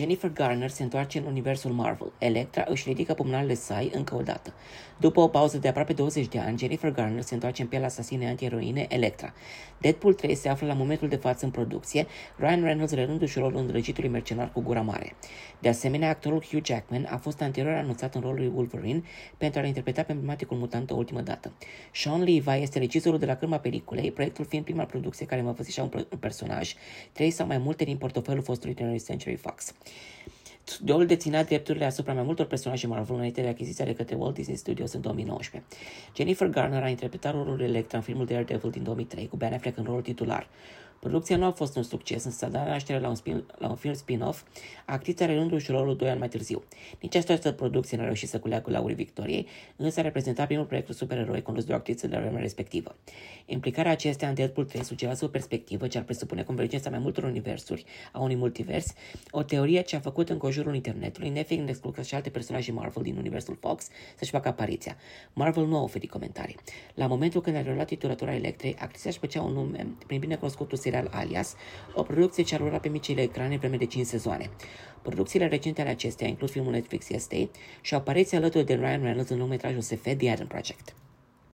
Jennifer Garner se întoarce în universul Marvel. Electra își ridică pumnalele săi încă o dată. După o pauză de aproape 20 de ani, Jennifer Garner se întoarce în pielea asasinei antieroine Electra. Deadpool 3 se află la momentul de față în producție, Ryan Reynolds relându-și rolul îndrăgitului mercenar cu gura mare. De asemenea, actorul Hugh Jackman a fost anterior anunțat în rolul lui Wolverine pentru a-l interpreta pe emblematicul mutant o ultimă dată. Sean Levi este regizorul de la cârma peliculei, proiectul fiind prima producție care mă văzișa un, un personaj, trei sau mai multe din portofelul fostului 20th Century Fox. Studioul deținea drepturile asupra mai multor personaje Marvel înainte de achiziția de către Walt Disney Studios în 2019. Jennifer Garner a interpretat rolul Electra în filmul Daredevil din 2003, cu Ben Affleck în rolul titular. Producția nu a fost un succes, însă a dat naștere la un, spin, la un film spin-off, actrița relându-și rolul doi ani mai târziu. Nici această producție nu a reușit să culeagă laurii victoriei, însă a reprezentat primul proiect supereroi condus de o actriță de la vremea respectivă. Implicarea acestea în Deadpool 3 sugerează o perspectivă ce ar presupune convergența mai multor universuri a unui multivers, o teorie ce a făcut în conjurul internetului, nefiind exclus și alte personaje Marvel din universul Fox să-și facă apariția. Marvel nu a oferit comentarii. La momentul când a reluat titulatura Electrei, actrița își făcea un nume prin bine cunoscutul serial Alias, o producție ce a pe micile ecrane vreme de 5 sezoane. Producțiile recente ale acesteia includ filmul Netflix Este și o apariție alături de Ryan Reynolds în lungmetrajul SF The Adam Project.